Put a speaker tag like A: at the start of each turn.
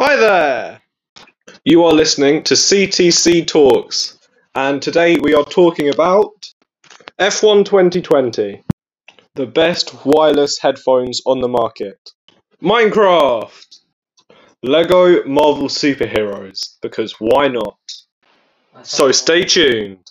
A: Hi there! You are listening to CTC Talks, and today we are talking about F1 2020, the best wireless headphones on the market. Minecraft! Lego Marvel Superheroes, because why not? So stay tuned!